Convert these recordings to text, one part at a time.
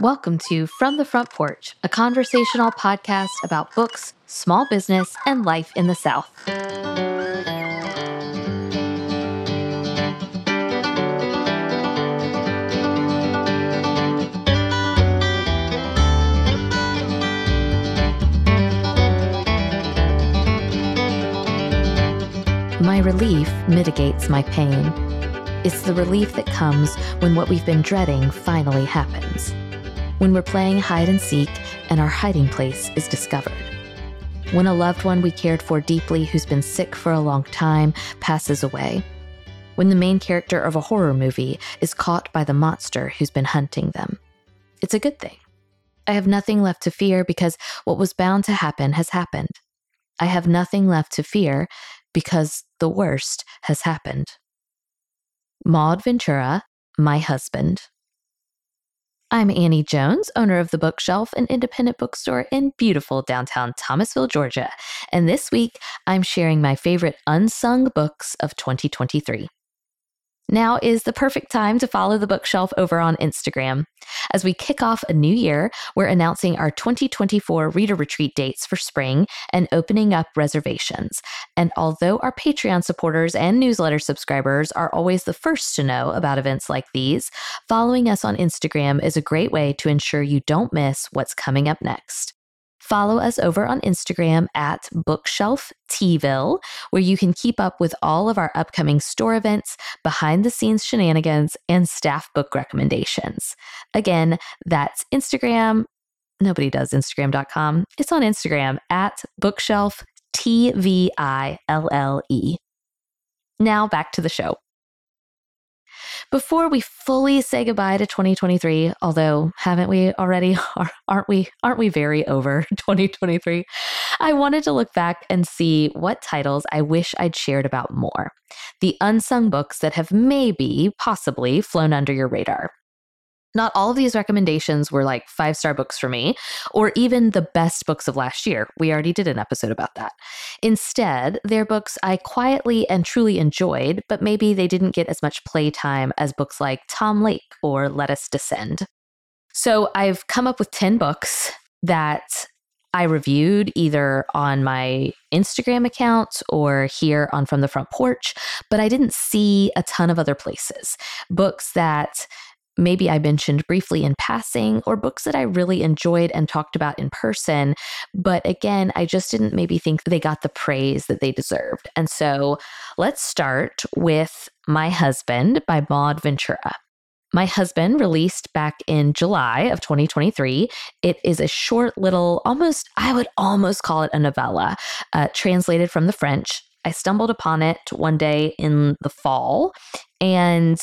Welcome to From the Front Porch, a conversational podcast about books, small business, and life in the South. My relief mitigates my pain. It's the relief that comes when what we've been dreading finally happens. When we're playing hide and seek and our hiding place is discovered. When a loved one we cared for deeply who's been sick for a long time passes away. When the main character of a horror movie is caught by the monster who's been hunting them. It's a good thing. I have nothing left to fear because what was bound to happen has happened. I have nothing left to fear because the worst has happened. Maud Ventura, My Husband. I'm Annie Jones, owner of The Bookshelf, an independent bookstore in beautiful downtown Thomasville, Georgia. And this week, I'm sharing my favorite unsung books of 2023. Now is the perfect time to follow the bookshelf over on Instagram. As we kick off a new year, we're announcing our 2024 reader retreat dates for spring and opening up reservations. And although our Patreon supporters and newsletter subscribers are always the first to know about events like these, following us on Instagram is a great way to ensure you don't miss what's coming up next. Follow us over on Instagram at Bookshelf Tville, where you can keep up with all of our upcoming store events, behind the scenes shenanigans, and staff book recommendations. Again, that's Instagram. Nobody does Instagram.com. It's on Instagram at Bookshelf T V I L L E. Now back to the show. Before we fully say goodbye to 2023, although haven't we already? Aren't we? Aren't we very over 2023? I wanted to look back and see what titles I wish I'd shared about more. The unsung books that have maybe, possibly flown under your radar. Not all of these recommendations were like five star books for me, or even the best books of last year. We already did an episode about that. Instead, they're books I quietly and truly enjoyed, but maybe they didn't get as much playtime as books like Tom Lake or Let Us Descend. So I've come up with 10 books that I reviewed either on my Instagram account or here on From the Front Porch, but I didn't see a ton of other places. Books that maybe I mentioned briefly in passing, or books that I really enjoyed and talked about in person. But again, I just didn't maybe think they got the praise that they deserved. And so let's start with My Husband by Maud Ventura. My Husband, released back in July of 2023. It is a short little, almost, I would almost call it a novella, uh, translated from the French. I stumbled upon it one day in the fall and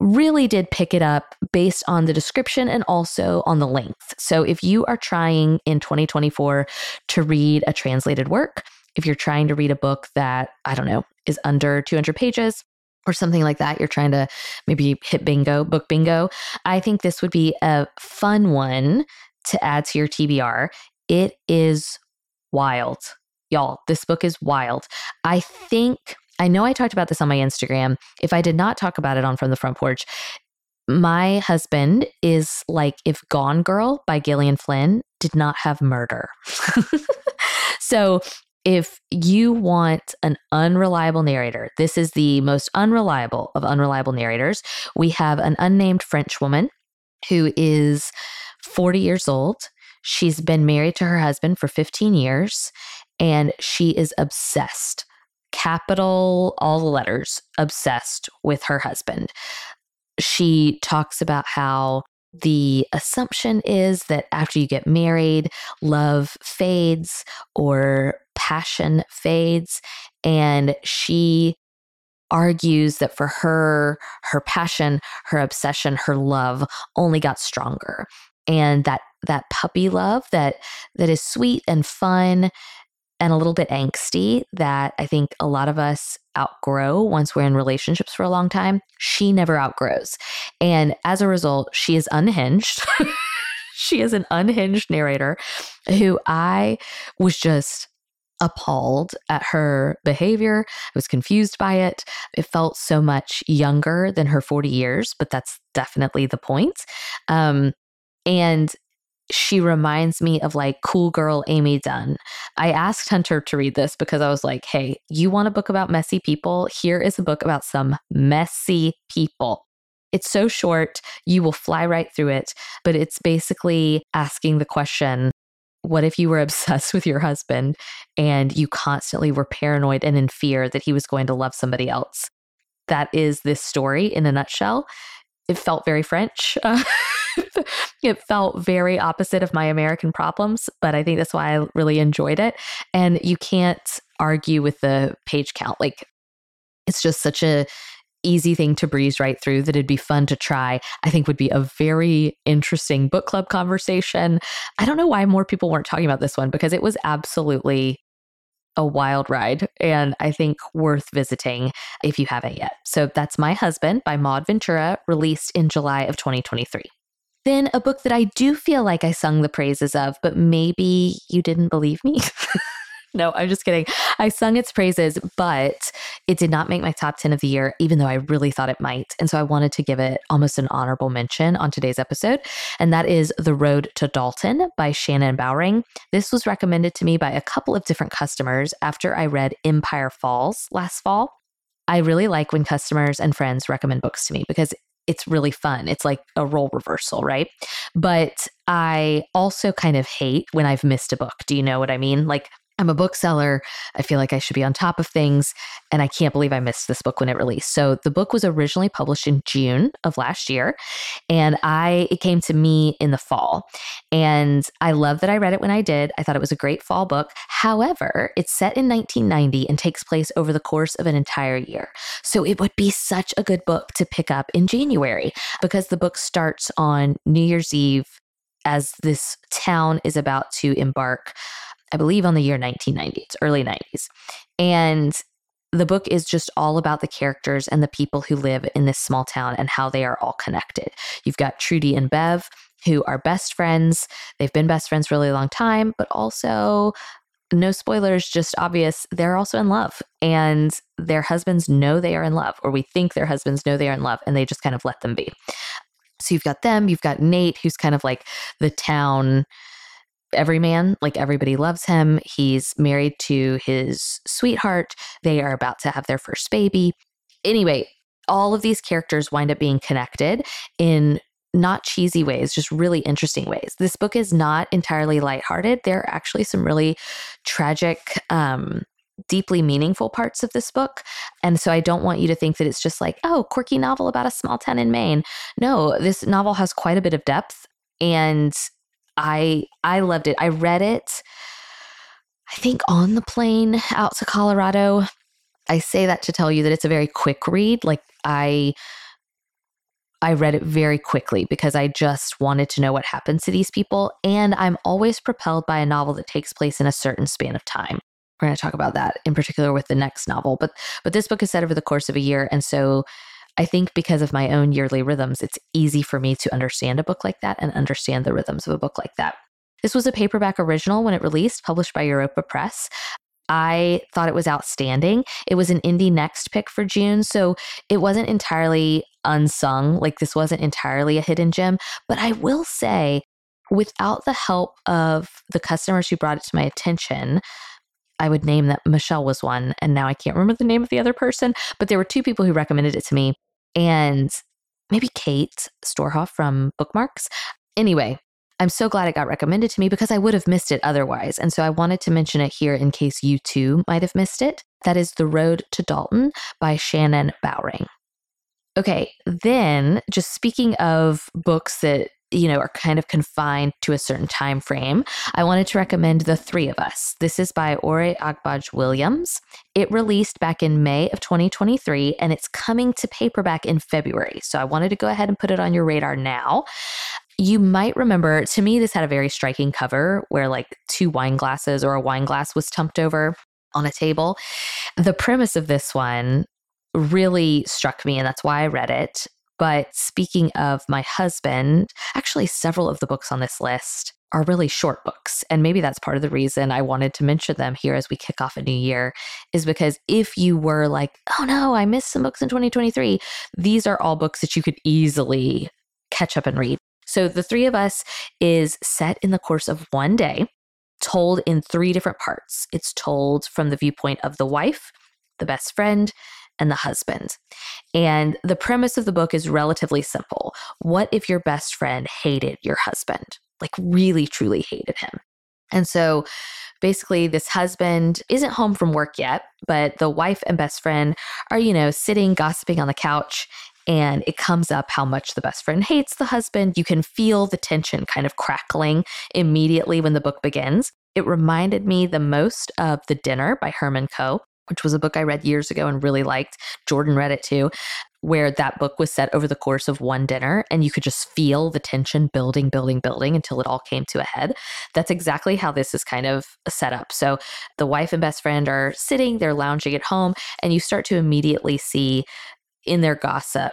really did pick it up based on the description and also on the length. So if you are trying in 2024 to read a translated work, if you're trying to read a book that, I don't know, is under 200 pages, or something like that, you're trying to maybe hit bingo, book bingo. I think this would be a fun one to add to your TBR. It is wild. Y'all, this book is wild. I think I know I talked about this on my Instagram. If I did not talk about it on From the Front Porch, my husband is like if Gone Girl by Gillian Flynn did not have murder. so if you want an unreliable narrator, this is the most unreliable of unreliable narrators. We have an unnamed French woman who is 40 years old. She's been married to her husband for 15 years and she is obsessed capital all the letters, obsessed with her husband. She talks about how the assumption is that after you get married, love fades or passion fades. And she argues that for her, her passion, her obsession, her love only got stronger. And that that puppy love that that is sweet and fun and a little bit angsty that I think a lot of us outgrow once we're in relationships for a long time, she never outgrows. And as a result, she is unhinged. she is an unhinged narrator who I was just appalled at her behavior. I was confused by it. It felt so much younger than her 40 years, but that's definitely the point. Um, And she reminds me of like cool girl Amy Dunne. I asked Hunter to read this because I was like, hey, you want a book about messy people? Here is a book about some messy people. It's so short, you will fly right through it, but it's basically asking the question what if you were obsessed with your husband and you constantly were paranoid and in fear that he was going to love somebody else? That is this story in a nutshell. It felt very French. Uh, it felt very opposite of my American problems, but I think that's why I really enjoyed it. And you can't argue with the page count. Like, it's just such a easy thing to breeze right through that it'd be fun to try. I think would be a very interesting book club conversation. I don't know why more people weren't talking about this one because it was absolutely a wild ride and I think worth visiting if you haven't yet. So that's My Husband by Maud Ventura, released in July of 2023. Then a book that I do feel like I sung the praises of, but maybe you didn't believe me. no, I'm just kidding. I sung its praises, but it did not make my top 10 of the year, even though I really thought it might. And so I wanted to give it almost an honorable mention on today's episode. And that is The Road to Dalton by Shannon Bowring. This was recommended to me by a couple of different customers after I read Empire Falls last fall. I really like when customers and friends recommend books to me because it's really fun. It's like a role reversal, right? But I also kind of hate when I've missed a book. Do you know what I mean? Like I'm a bookseller. I feel like I should be on top of things. And I can't believe I missed this book when it released. So the book was originally published in June of last year. And I it came to me in the fall. And I love that I read it when I did. I thought it was a great fall book. However, it's set in 1990 and takes place over the course of an entire year. So it would be such a good book to pick up in January because the book starts on New Year's Eve as this town is about to embark I believe, on the year 1990, it's early 90s. And the book is just all about the characters and the people who live in this small town and how they are all connected. You've got Trudy and Bev, who are best friends. They've been best friends for a really long time, but also, no spoilers, just obvious, they're also in love. And their husbands know they are in love, or we think their husbands know they are in love, and they just kind of let them be. So you've got them, you've got Nate, who's kind of like the town everyman. Like everybody loves him. He's married to his sweetheart. They are about to have their first baby. Anyway, all of these characters wind up being connected in not cheesy ways, just really interesting ways. This book is not entirely lighthearted. There are actually some really tragic, um, deeply meaningful parts of this book. And so I don't want you to think that it's just like, oh, quirky novel about a small town in Maine. No, this novel has quite a bit of depth and I I loved it. I read it I think on the plane out to Colorado. I say that to tell you that it's a very quick read. Like I I read it very quickly because I just wanted to know what happens to these people and I'm always propelled by a novel that takes place in a certain span of time. We're going to talk about that in particular with the next novel, but but this book is set over the course of a year and so I think because of my own yearly rhythms, it's easy for me to understand a book like that and understand the rhythms of a book like that. This was a paperback original when it released, published by Europa Press. I thought it was outstanding. It was an indie next pick for June, so it wasn't entirely unsung. Like this wasn't entirely a hidden gem, but I will say without the help of the customers who brought it to my attention, I would name that Michelle was one, and now I can't remember the name of the other person, but there were two people who recommended it to me and maybe Kate Storhoff from Bookmarks. Anyway, I'm so glad it got recommended to me because I would have missed it otherwise. And so I wanted to mention it here in case you too might have missed it. That is The Road to Dalton by Shannon Bowring. Okay, then just speaking of books that you know are kind of confined to a certain time frame i wanted to recommend the three of us. This is by ore agbaje williams it released back in may of 2023 and it's coming to paperback in february. So i wanted to go ahead and put it on your radar now. You might remember to me this had a very striking cover where like two wine glasses or a wine glass was tumped over on a table. The premise of this one really struck me and that's why I read it. But speaking of my husband, actually, several of the books on this list are really short books. And maybe that's part of the reason I wanted to mention them here as we kick off a new year, is because if you were like, oh no, I missed some books in 2023, these are all books that you could easily catch up and read. So, The Three of Us is set in the course of one day, told in three different parts. It's told from the viewpoint of the wife, the best friend, and the husband. And the premise of the book is relatively simple. What if your best friend hated your husband? Like, really, truly hated him. And so basically, this husband isn't home from work yet, but the wife and best friend are, you know, sitting gossiping on the couch. And it comes up how much the best friend hates the husband. You can feel the tension kind of crackling immediately when the book begins. It reminded me the most of The Dinner by Herman Koch, which was a book I read years ago and really liked. Jordan read it too, where that book was set over the course of one dinner and you could just feel the tension building, building, building until it all came to a head. That's exactly how this is kind of set up. So the wife and best friend are sitting, they're lounging at home, and you start to immediately see in their gossip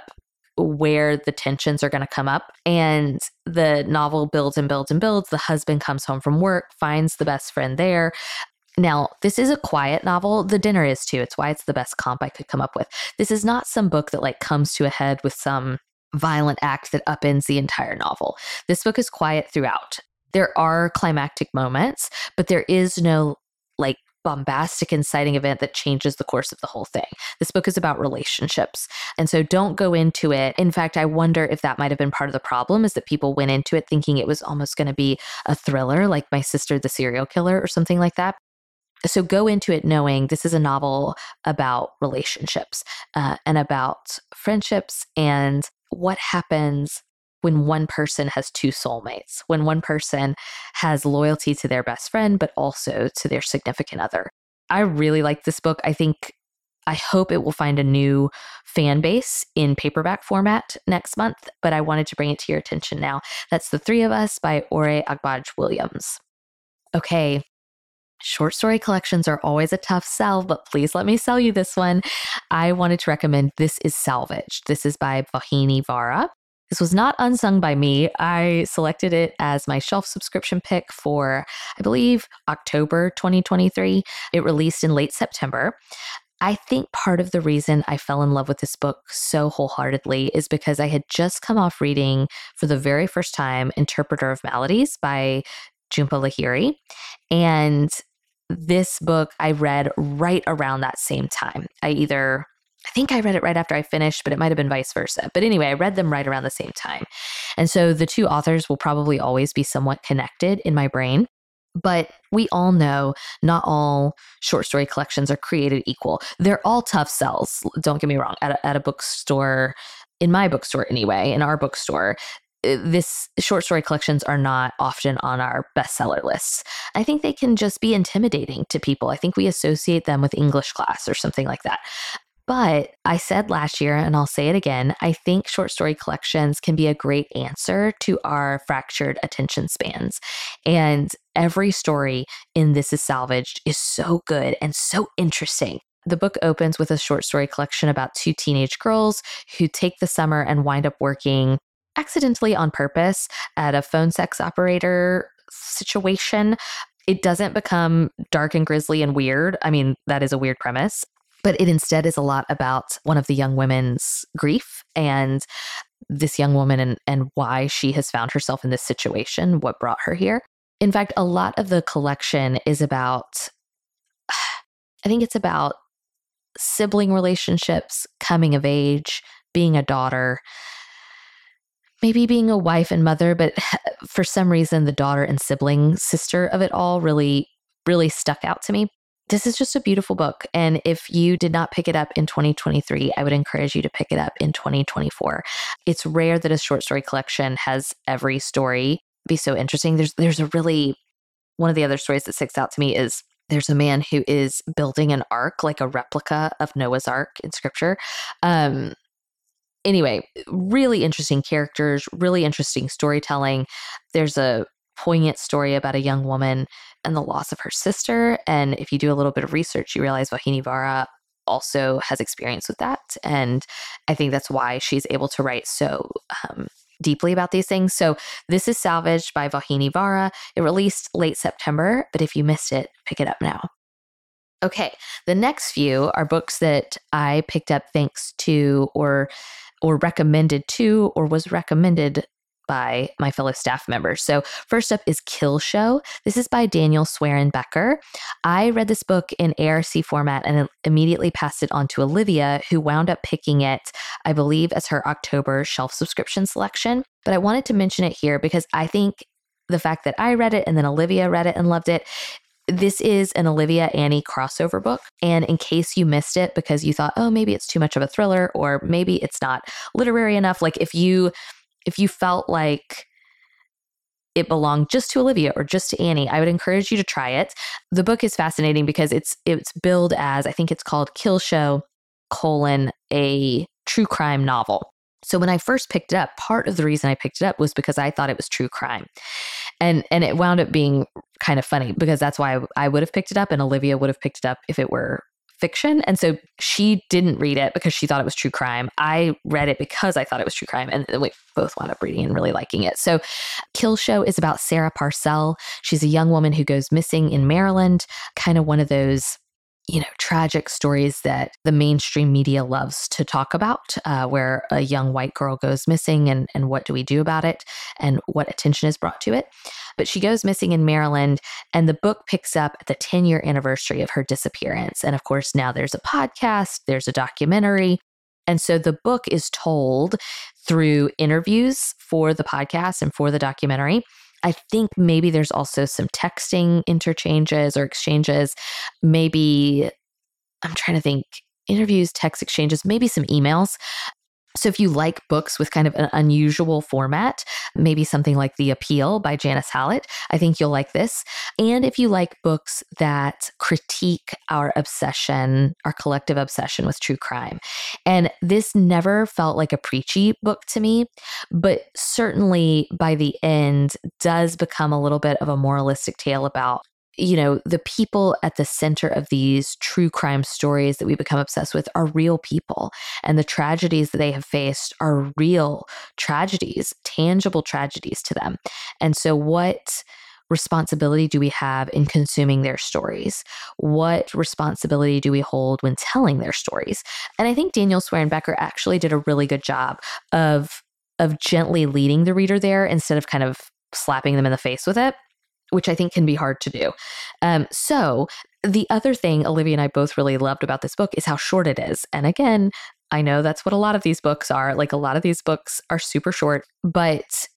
where the tensions are going to come up. And the novel builds and builds and builds. The husband comes home from work, finds the best friend there. Now, this is a quiet novel. The dinner is too. It's why it's the best comp I could come up with. This is not some book that like comes to a head with some violent act that upends the entire novel. This book is quiet throughout. There are climactic moments, but there is no like bombastic inciting event that changes the course of the whole thing. This book is about relationships. And so don't go into it. In fact, I wonder if that might have been part of the problem is that people went into it thinking it was almost going to be a thriller like My Sister the Serial Killer or something like that. So go into it knowing this is a novel about relationships uh, and about friendships and what happens when one person has two soulmates, when one person has loyalty to their best friend, but also to their significant other. I really like this book. I think, I hope it will find a new fan base in paperback format next month, but I wanted to bring it to your attention now. That's The Three of Us by Ore Agbaje Williams. Okay, Short story collections are always a tough sell, but please let me sell you this one. I wanted to recommend This is Salvaged. This is by Vauhini Vara. This was not unsung by me. I selected it as my shelf subscription pick for, I believe, October 2023. It released in late September. I think part of the reason I fell in love with this book so wholeheartedly is because I had just come off reading for the very first time Interpreter of Maladies by Jhumpa Lahiri. And this book I read right around that same time. I either I think I read it right after I finished, but it might have been vice versa. But anyway, I read them right around the same time. And so the two authors will probably always be somewhat connected in my brain. But we all know not all short story collections are created equal. They're all tough sells. Don't get me wrong. At a, at a bookstore, in my bookstore anyway, in our bookstore, this short story collections are not often on our bestseller lists. I think they can just be intimidating to people. I think we associate them with English class or something like that. But I said last year, and I'll say it again, I think short story collections can be a great answer to our fractured attention spans. And every story in This is Salvaged is so good and so interesting. The book opens with a short story collection about two teenage girls who take the summer and wind up working accidentally on purpose at a phone sex operator situation. It doesn't become dark and grisly and weird. I mean, that is a weird premise, but it instead is a lot about one of the young women's grief and this young woman and, and why she has found herself in this situation, what brought her here. In fact, a lot of the collection is about, I think it's about sibling relationships, coming of age, being a daughter, maybe being a wife and mother, but for some reason, the daughter and sibling sister of it all really, really stuck out to me. This is just a beautiful book. And if you did not pick it up in 2023, I would encourage you to pick it up in 2024. It's rare that a short story collection has every story be so interesting. There's there's a really one of the other stories that sticks out to me is there's a man who is building an ark, like a replica of Noah's Ark in scripture. Um, anyway, really interesting characters, really interesting storytelling. There's a poignant story about a young woman and the loss of her sister. And if you do a little bit of research, you realize Vauhini Vara also has experience with that. And I think that's why she's able to write so um, deeply about these things. So this is Salvaged by Vauhini Vara. It released late September, but if you missed it, pick it up now. Okay, the next few are books that I picked up thanks to or or recommended to or was recommended by my fellow staff members. So, first up is Kill Show. This is by Daniel Sweren-Becker. I read this book in ARC format and immediately passed it on to Olivia, who wound up picking it, I believe, as her October shelf subscription selection. But I wanted to mention it here because I think the fact that I read it and then Olivia read it and loved it this is an Olivia Annie crossover book. And in case you missed it because you thought, oh, maybe it's too much of a thriller or maybe it's not literary enough, like if you if you felt like it belonged just to Olivia or just to Annie, I would encourage you to try it. The book is fascinating because it's it's billed as I think it's called Kill Show colon a true crime novel. So when I first picked it up, part of the reason I picked it up was because I thought it was true crime. And and it wound up being kind of funny because that's why I, would have picked it up and Olivia would have picked it up if it were fiction. And so she didn't read it because she thought it was true crime. I read it because I thought it was true crime. And we both wound up reading and really liking it. So Kill Show is about Sarah Parcell. She's a young woman who goes missing in Maryland, kind of one of those you know, tragic stories that the mainstream media loves to talk about, uh, where a young white girl goes missing and, and what do we do about it and what attention is brought to it. But she goes missing in Maryland, and the book picks up at the 10 year anniversary of her disappearance. And of course, now there's a podcast, there's a documentary. And so the book is told through interviews for the podcast and for the documentary. I think maybe there's also some texting interchanges or exchanges. Maybe I'm trying to think interviews, text exchanges, maybe some emails. So, if you like books with kind of an unusual format, maybe something like The Appeal by Janice Hallett, I think you'll like this. And if you like books that critique our obsession, our collective obsession with true crime. And this never felt like a preachy book to me, but certainly by the end does become a little bit of a moralistic tale about you know, the people at the center of these true crime stories that we become obsessed with are real people. And the tragedies that they have faced are real tragedies, tangible tragedies to them. And so, what responsibility do we have in consuming their stories? What responsibility do we hold when telling their stories? And I think Daniel Sweren-Becker actually did a really good job of of gently leading the reader there instead of kind of slapping them in the face with it which I think can be hard to do. Um, so, the other thing Olivia and I both really loved about this book is how short it is. And again, I know that's what a lot of these books are. Like a lot of these books are super short, but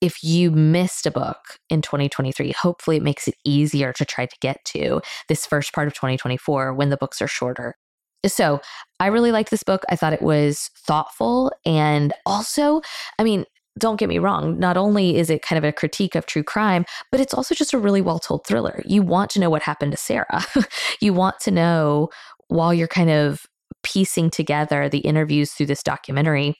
if you missed a book in 2023, hopefully it makes it easier to try to get to this first part of 2024 when the books are shorter. So I really liked this book. I thought it was thoughtful. And also, I mean, don't get me wrong, not only is it kind of a critique of true crime, but it's also just a really well told thriller. You want to know what happened to Sarah. you want to know while you're kind of piecing together the interviews through this documentary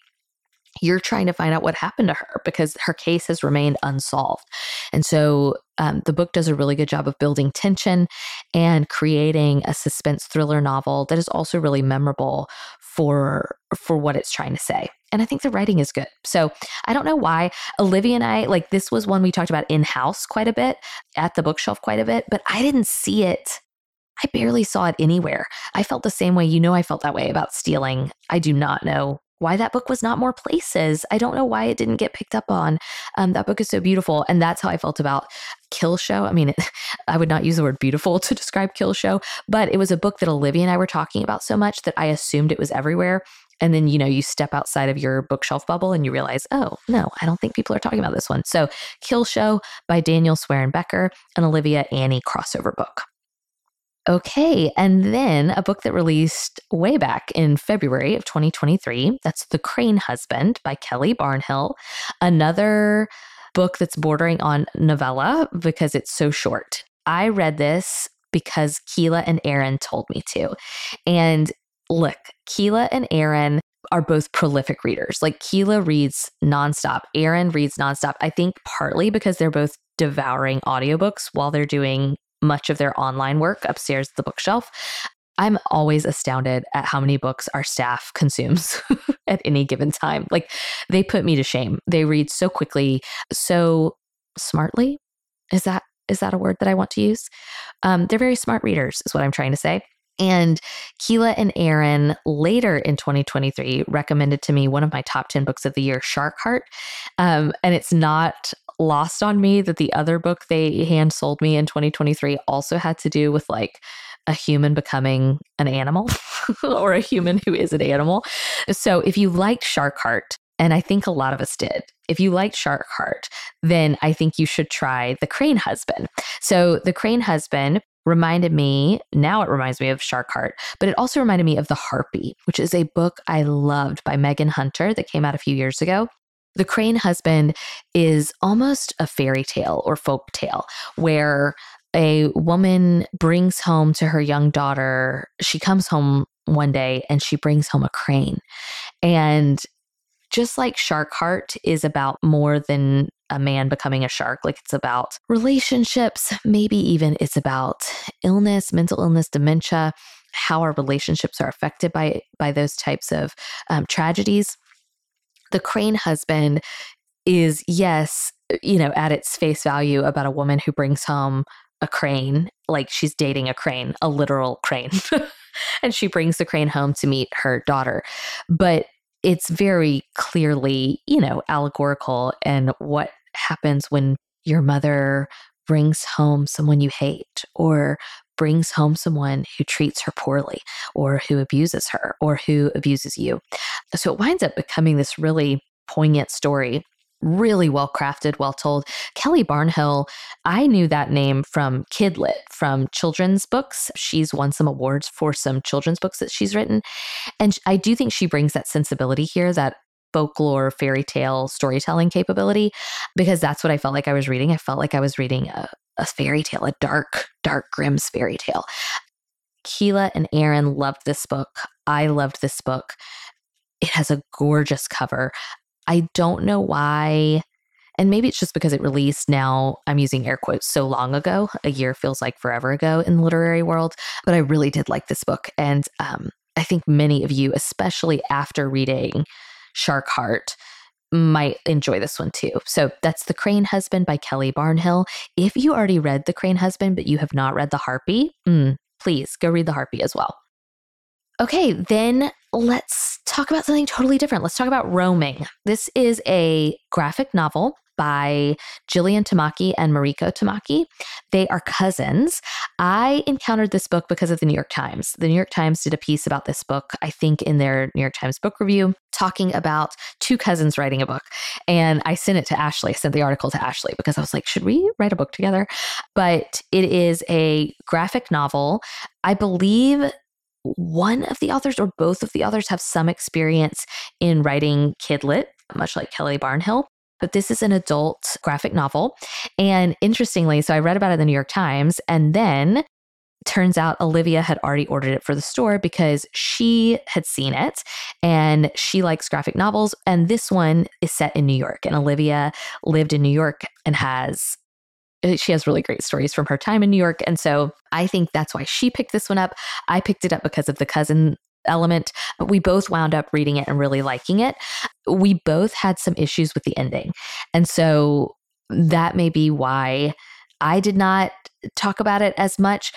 you're trying to find out what happened to her because her case has remained unsolved. And so um, the book does a really good job of building tension and creating a suspense thriller novel that is also really memorable for for what it's trying to say. And I think the writing is good. So I don't know why Olivia and I like this was one we talked about in house quite a bit at the bookshelf quite a bit, but I didn't see it. I barely saw it anywhere. I felt the same way. You know, I felt that way about stealing. I do not know why that book was not more places. I don't know why it didn't get picked up on. Um, that book is so beautiful. And that's how I felt about Kill Show. I mean, it, I would not use the word beautiful to describe Kill Show, but it was a book that Olivia and I were talking about so much that I assumed it was everywhere. And then, you know, you step outside of your bookshelf bubble and you realize, oh, no, I don't think people are talking about this one. So, Kill Show by Daniel Sweren-Becker, an Olivia Annie crossover book. Okay. And then a book that released way back in February of 2023. That's The Crane Husband by Kelly Barnhill. Another book that's bordering on novella because it's so short. I read this because Keela and Aaron told me to. And look, Keela and Aaron are both prolific readers. Like Keela reads nonstop, Aaron reads nonstop. I think partly because they're both devouring audiobooks while they're doing much of their online work upstairs at the bookshelf. I'm always astounded at how many books our staff consumes at any given time. Like they put me to shame. They read so quickly, so smartly. Is that is that a word that I want to use? Um, they're very smart readers, is what I'm trying to say. And Keela and Aaron later in 2023 recommended to me one of my top 10 books of the year, Shark Heart. Um, and it's not lost on me that the other book they hand sold me in 2023 also had to do with like a human becoming an animal or a human who is an animal. So if you liked Shark Heart, and I think a lot of us did. If you liked Shark Heart, then I think you should try The Crane Husband. So, The Crane Husband reminded me, now it reminds me of Shark Heart, but it also reminded me of The Harpy, which is a book I loved by Megan Hunter that came out a few years ago. The Crane Husband is almost a fairy tale or folk tale where a woman brings home to her young daughter, she comes home one day and she brings home a crane. And just like Shark Heart is about more than a man becoming a shark, like it's about relationships, maybe even it's about illness, mental illness, dementia, how our relationships are affected by by those types of um, tragedies. The crane husband is yes, uh, you know, at its face value about a woman who brings home a crane, like she's dating a crane, a literal crane. and she brings the crane home to meet her daughter. But it's very clearly, you know, allegorical and what happens when your mother brings home someone you hate or brings home someone who treats her poorly or who abuses her or who abuses you. So it winds up becoming this really poignant story really well crafted, well told. Kelly Barnhill, I knew that name from Kidlit, from children's books. She's won some awards for some children's books that she's written. And I do think she brings that sensibility here, that folklore, fairy tale storytelling capability, because that's what I felt like I was reading. I felt like I was reading a, a fairy tale, a dark, dark Grimm's fairy tale. Keela and Aaron loved this book. I loved this book. It has a gorgeous cover. I don't know why. And maybe it's just because it released now, I'm using air quotes so long ago. A year feels like forever ago in the literary world. But I really did like this book. And um, I think many of you, especially after reading Shark Heart, might enjoy this one too. So that's The Crane Husband by Kelly Barnhill. If you already read The Crane Husband, but you have not read The Harpy, mm, please go read The Harpy as well. Okay, then let's talk about something totally different. Let's talk about Roaming. This is a graphic novel by Jillian Tamaki and Mariko Tamaki. They are cousins. I encountered this book because of the New York Times. The New York Times did a piece about this book, I think, in their New York Times book review, talking about two cousins writing a book. And I sent it to Ashley, I sent the article to Ashley because I was like, should we write a book together? But it is a graphic novel. I believe one of the authors or both of the authors have some experience in writing kidlit, much like Kelly Barnhill. But this is an adult graphic novel. And interestingly, so I read about it in the New York Times, and then turns out Olivia had already ordered it for the store because she had seen it and she likes graphic novels. And this one is set in New York. And Olivia lived in New York and has uh, she has really great stories from her time in New York. And so I think that's why she picked this one up. I picked it up because of the cousin element, we both wound up reading it and really liking it. We both had some issues with the ending. And so that may be why I did not talk about it as much.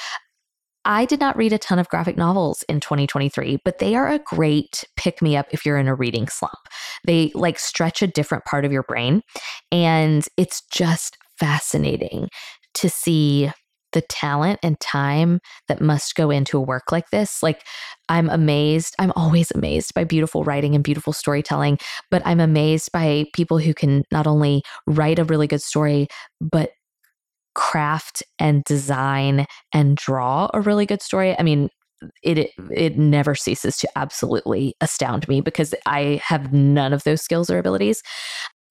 I did not read a ton of graphic novels in 2023, but they are a great pick me up if you're in a reading slump. They like stretch a different part of your brain, and it's just fascinating to see the talent and time that must go into a work like this. Like, I'm amazed. I'm always amazed by beautiful writing and beautiful storytelling, but I'm amazed by people who can not only write a really good story, but craft and design and draw a really good story. I mean, it it never ceases to absolutely astound me because I have none of those skills or abilities.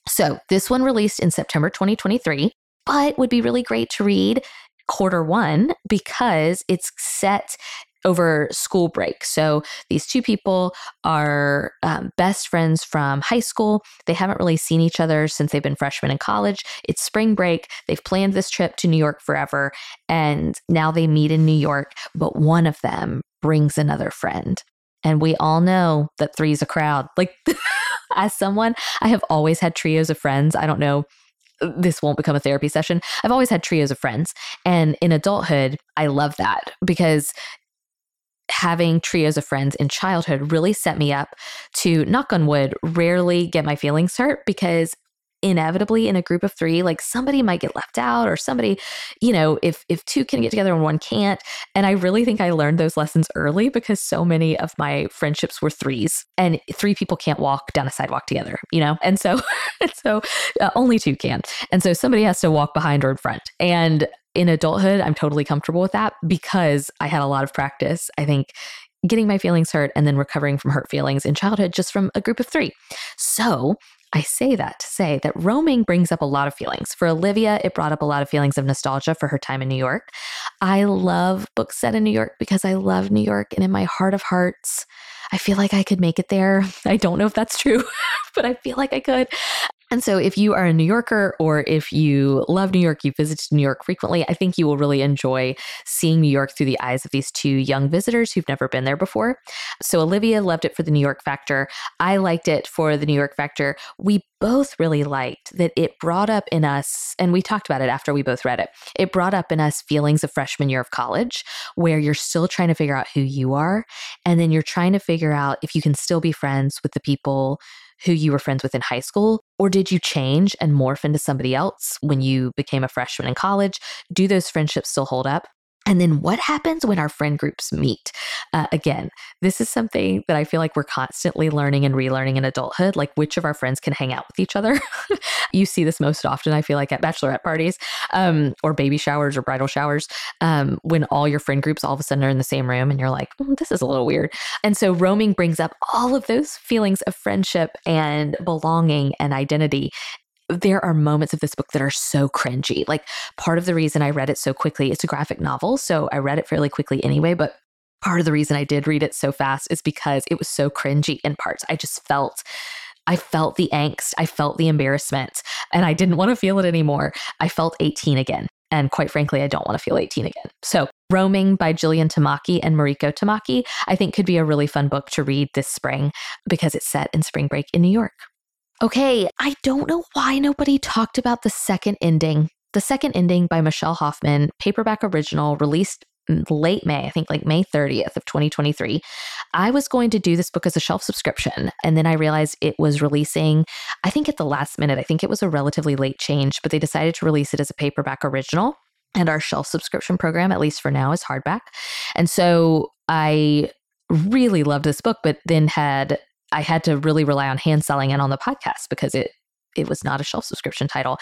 So, this one released in September 2023, but would be really great to read quarter one because it's set over school break. So these two people are um, best friends from high school. They haven't really seen each other since they've been freshmen in college. It's spring break. They've planned this trip to New York forever. And now they meet in New York, but one of them brings another friend. And we all know that three's a crowd. Like, as someone, I have always had trios of friends. I don't know this won't become a therapy session. I've always had trios of friends. And in adulthood, I love that because having trios of friends in childhood really set me up to knock on wood rarely get my feelings hurt because inevitably in a group of three like somebody might get left out or somebody you know if if two can get together and one can't. And i really think i learned those lessons early because so many of my friendships were threes and three people can't walk down a sidewalk together you know? And so and so uh, only two can. And so somebody has to walk behind or in front. And in adulthood i'm totally comfortable with that because i had a lot of practice i think getting my feelings hurt and then recovering from hurt feelings in childhood just from a group of three. So I say that to say that roaming brings up a lot of feelings. For Olivia, it brought up a lot of feelings of nostalgia for her time in New York. I love books set in New York because I love New York. And in my heart of hearts, I feel like I could make it there. I don't know if that's true, but I feel like I could. And so, if you are a New Yorker or if you love New York, you visited New York frequently, I think you will really enjoy seeing New York through the eyes of these two young visitors who've never been there before. So, Olivia loved it for the New York factor. I liked it for the New York factor. We both really liked that it brought up in us, and we talked about it after we both read it, it brought up in us feelings of freshman year of college where you're still trying to figure out who you are. And then you're trying to figure out if you can still be friends with the people who you were friends with in high school? Or did you change and morph into somebody else when you became a freshman in college? Do those friendships still hold up? And then what happens when our friend groups meet? Uh, again, this is something that I feel like we're constantly learning and relearning in adulthood, like which of our friends can hang out with each other. you see this most often, I feel like, at bachelorette parties um, or baby showers or bridal showers, um, when all your friend groups all of a sudden are in the same room and you're like, mm, this is a little weird. And so roaming brings up all of those feelings of friendship and belonging and identity there are moments of this book that are so cringy. Like part of the reason I read it so quickly, it's a graphic novel, so I read it fairly quickly anyway, but part of the reason I did read it so fast is because it was so cringy in parts. I just felt I felt the angst, I felt the embarrassment, and I didn't want to feel it anymore. I felt 18 again. And quite frankly, I don't want to feel 18 again. So, Roaming by Jillian Tamaki and Mariko Tamaki, I think could be a really fun book to read this spring because it's set in spring break in New York. Okay, I don't know why nobody talked about the second ending. The second ending by Michelle Hoffman, paperback original, released late May, I think like May 30th of 2023. I was going to do this book as a shelf subscription. And then I realized it was releasing, I think at the last minute. I think it was a relatively late change, but they decided to release it as a paperback original. And our shelf subscription program, at least for now, is hardback. And so I really loved this book, but then had I had to really rely on hand selling and on the podcast because it it was not a shelf subscription title.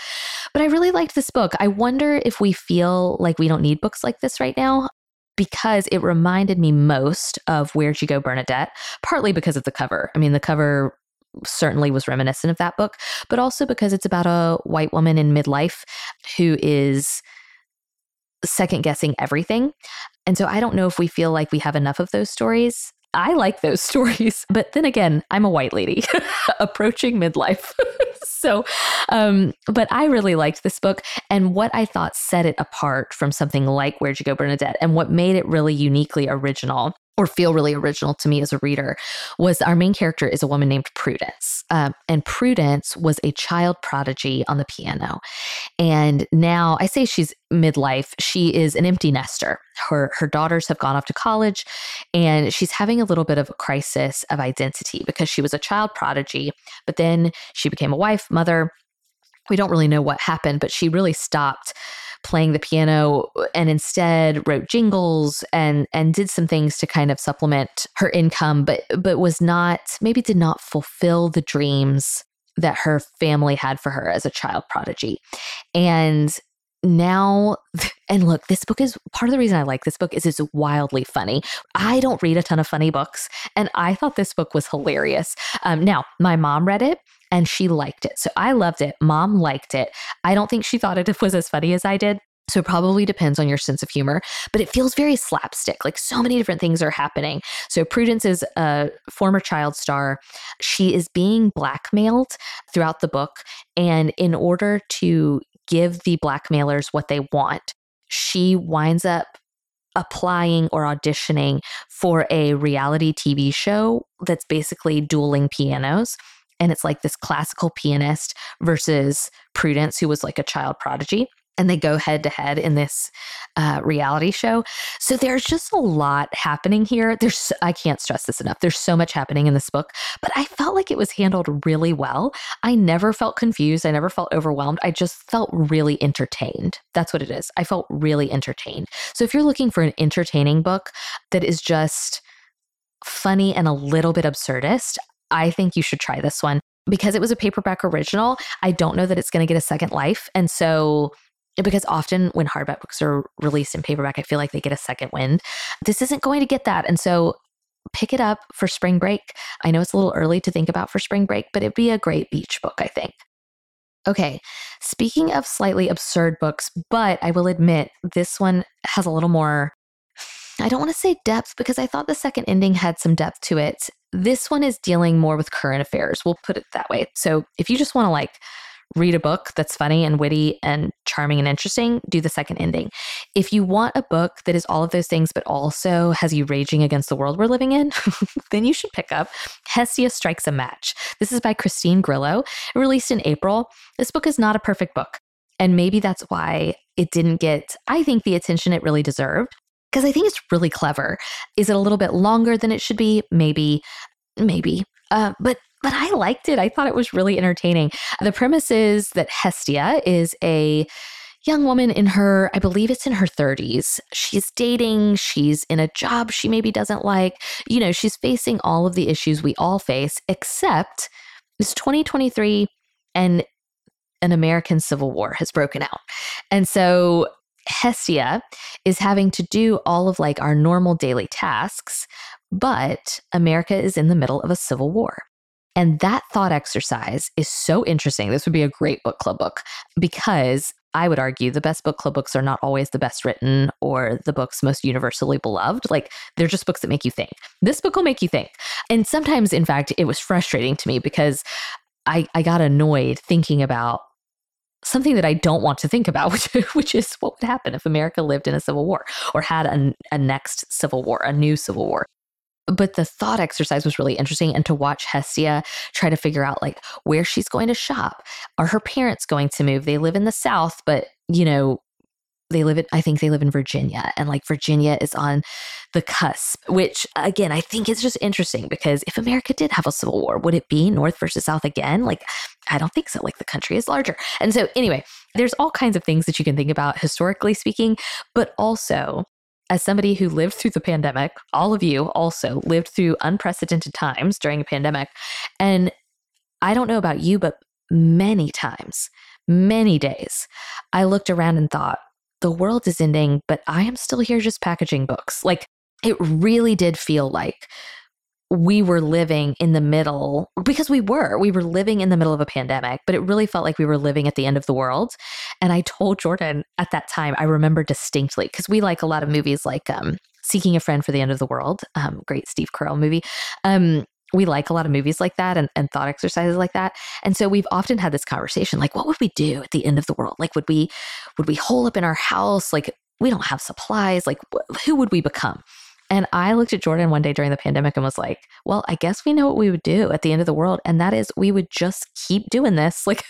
But I really liked this book. I wonder if we feel like we don't need books like this right now because it reminded me most of Where'd You Go, Bernadette, partly because of the cover. I mean, the cover certainly was reminiscent of that book, but also because it's about a white woman in midlife who is second guessing everything. And so I don't know if we feel like we have enough of those stories. I like those stories. But then again, I'm a white lady approaching midlife. so, um, but I really liked this book. And what I thought set it apart from something like Where'd You Go, Bernadette? And what made it really uniquely original or feel really original to me as a reader was our main character is a woman named Prudence. Um, and Prudence was a child prodigy on the piano. And now I say she's midlife, she is an empty nester. Her, her daughters have gone off to college and she's having a little bit of a crisis of identity because she was a child prodigy, but then she became a wife, mother. We don't really know what happened, but she really stopped playing the piano and instead wrote jingles and and did some things to kind of supplement her income but but was not maybe did not fulfill the dreams that her family had for her as a child prodigy. And now and look this book is part of the reason i like this book is it's wildly funny. I don't read a ton of funny books and i thought this book was hilarious. Um, now my mom read it and she liked it. So I loved it. Mom liked it. I don't think she thought it was as funny as I did. So it probably depends on your sense of humor, but it feels very slapstick. Like so many different things are happening. So Prudence is a former child star. She is being blackmailed throughout the book. And in order to give the blackmailers what they want, she winds up applying or auditioning for a reality TV show that's basically dueling pianos and it's like this classical pianist versus Prudence, who was like a child prodigy. and they go head to head in this uh, reality show. So there's just a lot happening here. There's I can't stress this enough. There's so much happening in this book, but I felt like it was handled really well. I never felt confused. I never felt overwhelmed. I just felt really entertained. That's what it is. I felt really entertained. So if you're looking for an entertaining book that is just funny and a little bit absurdist, I think you should try this one because it was a paperback original. I don't know that it's going to get a second life. And so because often when hardback books are released in paperback, I feel like they get a second wind. This isn't going to get that. And so pick it up for spring break. I know it's a little early to think about for spring break, but it'd be a great beach book, I think. Okay, speaking of slightly absurd books, but I will admit this one has a little more, I don't want to say depth because I thought the second ending had some depth to it. This one is dealing more with current affairs. We'll put it that way. So if you just want to like read a book that's funny and witty and charming and interesting, do the second ending. If you want a book that is all of those things, but also has you raging against the world we're living in, then you should pick up Hestia Strikes a Match. This is by Christine Grillo, released in April. This book is not a perfect book. And maybe that's why it didn't get, I think, the attention it really deserved. Because I think it's really clever. Is it a little bit longer than it should be? Maybe, maybe. Uh, but but I liked it. I thought it was really entertaining. The premise is that Hestia is a young woman in her, I believe it's in her 30s. She's dating, she's in a job she maybe doesn't like. You know, she's facing all of the issues we all face, except it's 2023 and an American Civil War has broken out. And so Hestia is having to do all of like our normal daily tasks, but America is in the middle of a civil war. And that thought exercise is so interesting. This would be a great book club book because I would argue the best book club books are not always the best written or the books most universally beloved. Like they're just books that make you think. This book will make you think. And sometimes, in fact, it was frustrating to me because I, I got annoyed thinking about something that I don't want to think about, which, which is what would happen if America lived in a civil war or had a, a next civil war, a new civil war. But the thought exercise was really interesting and to watch hestia try to figure out like where she's going to shop. Are her parents going to move? They live in the south but you know they live in i think they live in virginia and like virginia is on the cusp which again i think is just interesting because if america did have a civil war would it be north versus south again like i don't think so like the country is larger and so anyway there's all kinds of things that you can think about historically speaking but also as somebody who lived through the pandemic, all of you also lived through unprecedented times during a pandemic. And I don't know about you, but many times, many days, I looked around and thought, the world is ending, but I am still here just packaging books. Like it really did feel like we were living in the middle because we were we were living in the middle of a pandemic but it really felt like we were living at the end of the world and i told jordan at that time i remember distinctly because we like a lot of movies like um, seeking a friend for the end of the world um, great steve carell movie um, we like a lot of movies like that and, and thought exercises like that. And so we've often had this conversation like what would we do at the end of the world? Like would we would we hole up in our house? Like we don't have supplies. Like wh- who would we become? And I looked at Jordan one day during the pandemic and was like, well, I guess we know what we would do at the end of the world. And that is we would just keep doing this. Like,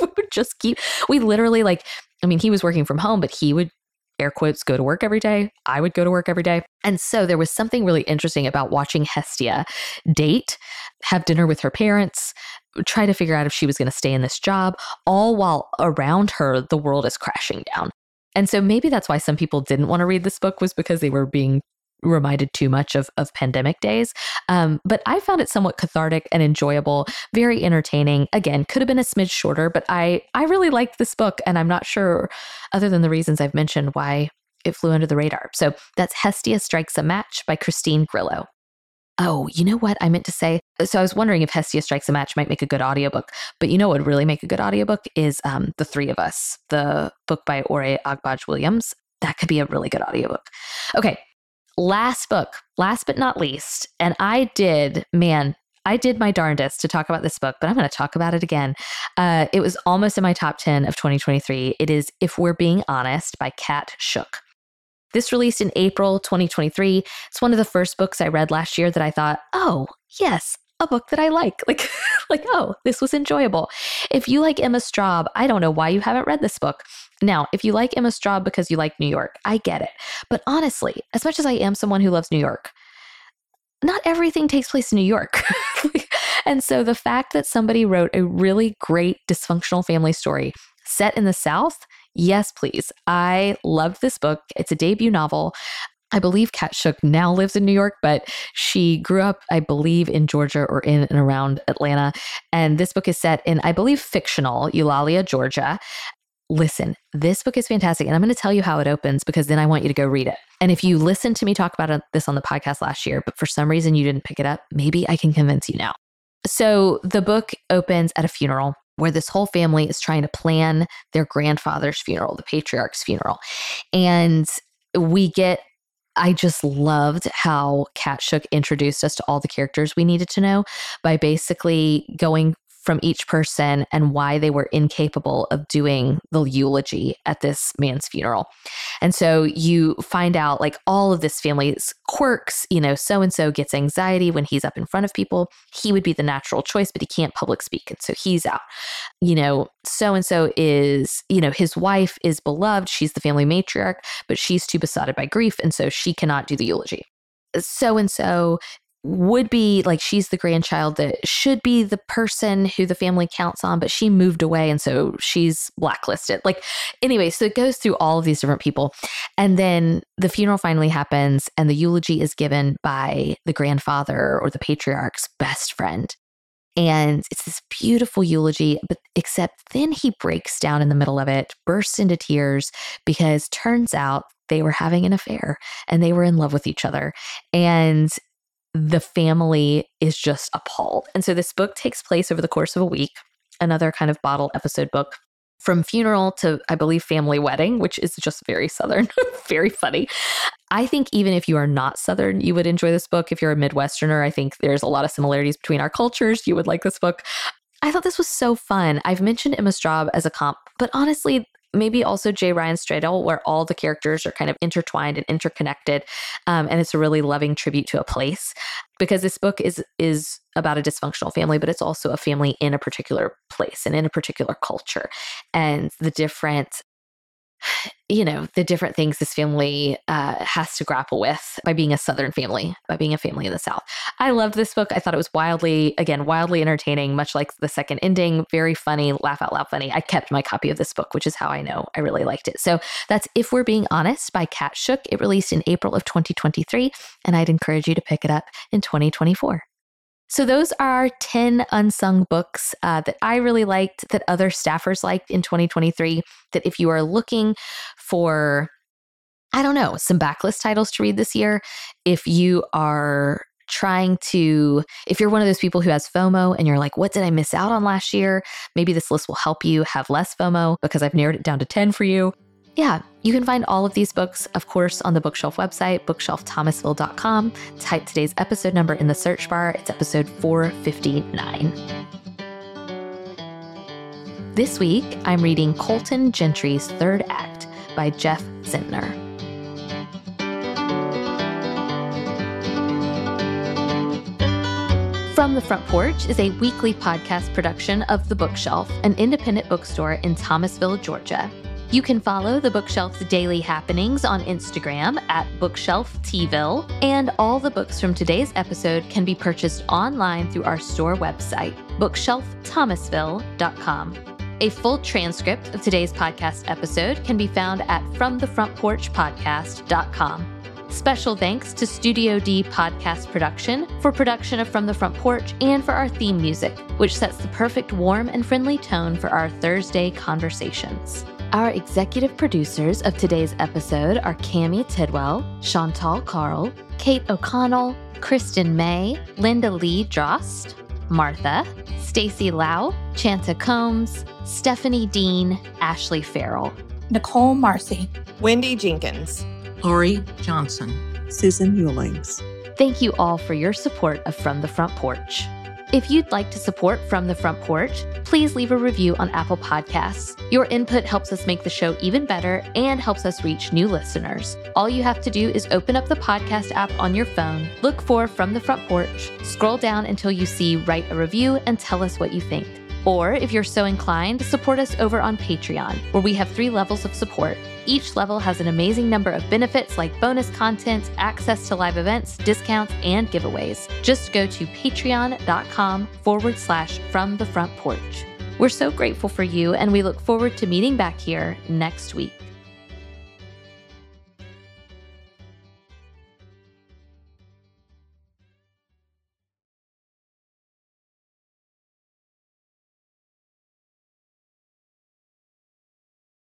we would just keep, we literally, like, I mean, he was working from home, but he would air quotes go to work every day. I would go to work every day. And so there was something really interesting about watching Hestia date, have dinner with her parents, try to figure out if she was going to stay in this job, all while around her, the world is crashing down. And so maybe that's why some people didn't want to read this book was because they were being reminded too much of, of pandemic days. Um, but I found it somewhat cathartic and enjoyable, very entertaining. Again, could have been a smidge shorter, but I, I really liked this book. And I'm not sure, other than the reasons I've mentioned, why it flew under the radar. So that's Hestia Strikes a Match by Christine Grillo. Oh, you know what I meant to say? So I was wondering if Hestia Strikes a Match might make a good audiobook. But you know what would really make a good audiobook is um, The Three of Us, the book by Ore Agbaje-Williams. That could be a really good audiobook. Okay, last book, last but not least, and I did, man, I did my darndest to talk about this book, but I'm going to talk about it again. Uh, it was almost in my top 10 of 2023. It is If We're Being Honest by Cat Shook. This released in April 2023. It's one of the first books I read last year that I thought, oh, yes, a book that I like. Like, like, oh, this was enjoyable. If you like Emma Straub, I don't know why you haven't read this book. Now, if you like Emma Straub because you like New York, I get it. But honestly, as much as I am someone who loves New York, not everything takes place in New York. and so the fact that somebody wrote a really great dysfunctional family story set in the South, yes, please. I loved this book. It's a debut novel. I believe Cat Shook now lives in New York, but she grew up, I believe, in Georgia or in and around Atlanta. And this book is set in, I believe, fictional Eulalia, Georgia. Listen, this book is fantastic. And I'm going to tell you how it opens because then I want you to go read it. And if you listened to me talk about this on the podcast last year, but for some reason you didn't pick it up, maybe I can convince you now. So the book opens at a funeral where this whole family is trying to plan their grandfather's funeral, the patriarch's funeral. And we get I just loved how Cat Shook introduced us to all the characters we needed to know by basically going from each person and why they were incapable of doing the eulogy at this man's funeral. And so you find out like all of this family's quirks, you know, so and so gets anxiety when he's up in front of people. He would be the natural choice, but he can't public speak. And so he's out. You know, so and so is, you know, his wife is beloved. She's the family matriarch, but she's too besotted by grief. And so she cannot do the eulogy so and so would be like she's the grandchild that should be the person who the family counts on, but she moved away and so she's blacklisted. Like, anyway, so it goes through all of these different people. And then the funeral finally happens and the eulogy is given by the grandfather or the patriarch's best friend. And it's this beautiful eulogy, but except then he breaks down in the middle of it, bursts into tears because turns out they were having an affair and they were in love with each other. And the family is just appalled. And so this book takes place over the course of a week, another kind of bottle episode book. From funeral to, I believe, family wedding, which is just very Southern, very funny. I think even if you are not Southern, you would enjoy this book. If you're a Midwesterner, I think there's a lot of similarities between our cultures. You would like this book. I thought this was so fun. I've mentioned Emma Straub as a comp, but honestly, maybe also J. Ryan Stradal, where all the characters are kind of intertwined and interconnected, um, and it's a really loving tribute to a place. Because this book is is about a dysfunctional family, but it's also a family in a particular place and in a particular culture, and the different you know, the different things this family uh, has to grapple with by being a Southern family, by being a family in the South. I loved this book. I thought it was wildly, again, wildly entertaining, much like the second ending, very funny, laugh out loud funny. I kept my copy of this book, which is how I know I really liked it. So that's If We're Being Honest by Cat Shook. It released in April of 2023, and I'd encourage you to pick it up in 2024. So, those are 10 unsung books uh, that I really liked, that other staffers liked in 2023. That if you are looking for, I don't know, some backlist titles to read this year, if you are trying to, if you're one of those people who has FOMO and you're like, what did I miss out on last year? Maybe this list will help you have less FOMO because I've narrowed it down to 10 for you yeah, you can find all of these books, of course, on the bookshelf website, bookshelfthomasville.com. Type today's episode number in the search bar. It's episode 459. This week, I'm reading Colton Gentry's Third Act by Jeff Zentner. From the Front Porch is a weekly podcast production of The Bookshelf, an independent bookstore in Thomasville, Georgia. You can follow the Bookshelf's daily happenings on Instagram at BookshelfTville, and all the books from today's episode can be purchased online through our store website, bookshelfthomasville.com. A full transcript of today's podcast episode can be found at FromTheFrontPorchPodcast.com. Special thanks to Studio D Podcast Production for production of From the Front Porch and for our theme music, which sets the perfect warm and friendly tone for our Thursday conversations. Our executive producers of today's episode are Cami Tidwell, Chantal Carl, Kate O'Connell, Kristen May, Linda Lee Drost, Martha, Stacy Lau, Chanta Combs, Stephanie Dean, Ashley Farrell, Nicole Marcy, Wendy Jenkins, Lori Johnson, Susan Ewlings. Thank you all for your support of From the Front Porch. If you'd like to support From the Front Porch, please leave a review on Apple Podcasts. Your input helps us make the show even better and helps us reach new listeners. All you have to do is open up the podcast app on your phone, look for From the Front Porch, scroll down until you see Write a Review, and tell us what you think. Or if you're so inclined, support us over on Patreon, where we have three levels of support. Each level has an amazing number of benefits like bonus content, access to live events, discounts, and giveaways. Just go to patreon.com forward slash from the front porch. We're so grateful for you, and we look forward to meeting back here next week.